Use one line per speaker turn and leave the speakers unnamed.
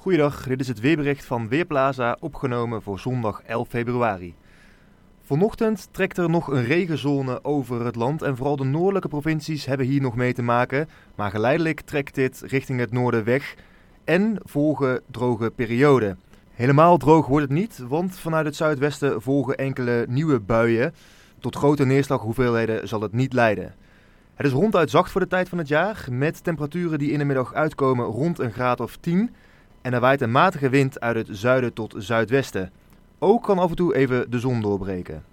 Goedendag, dit is het weerbericht van Weerplaza, opgenomen voor zondag 11 februari. Vanochtend trekt er nog een regenzone over het land en vooral de noordelijke provincies hebben hier nog mee te maken. Maar geleidelijk trekt dit richting het noorden weg en volgen droge perioden. Helemaal droog wordt het niet, want vanuit het zuidwesten volgen enkele nieuwe buien. Tot grote neerslaghoeveelheden zal het niet leiden. Het is ronduit zacht voor de tijd van het jaar, met temperaturen die in de middag uitkomen rond een graad of 10. En er waait een matige wind uit het zuiden tot zuidwesten. Ook kan af en toe even de zon doorbreken.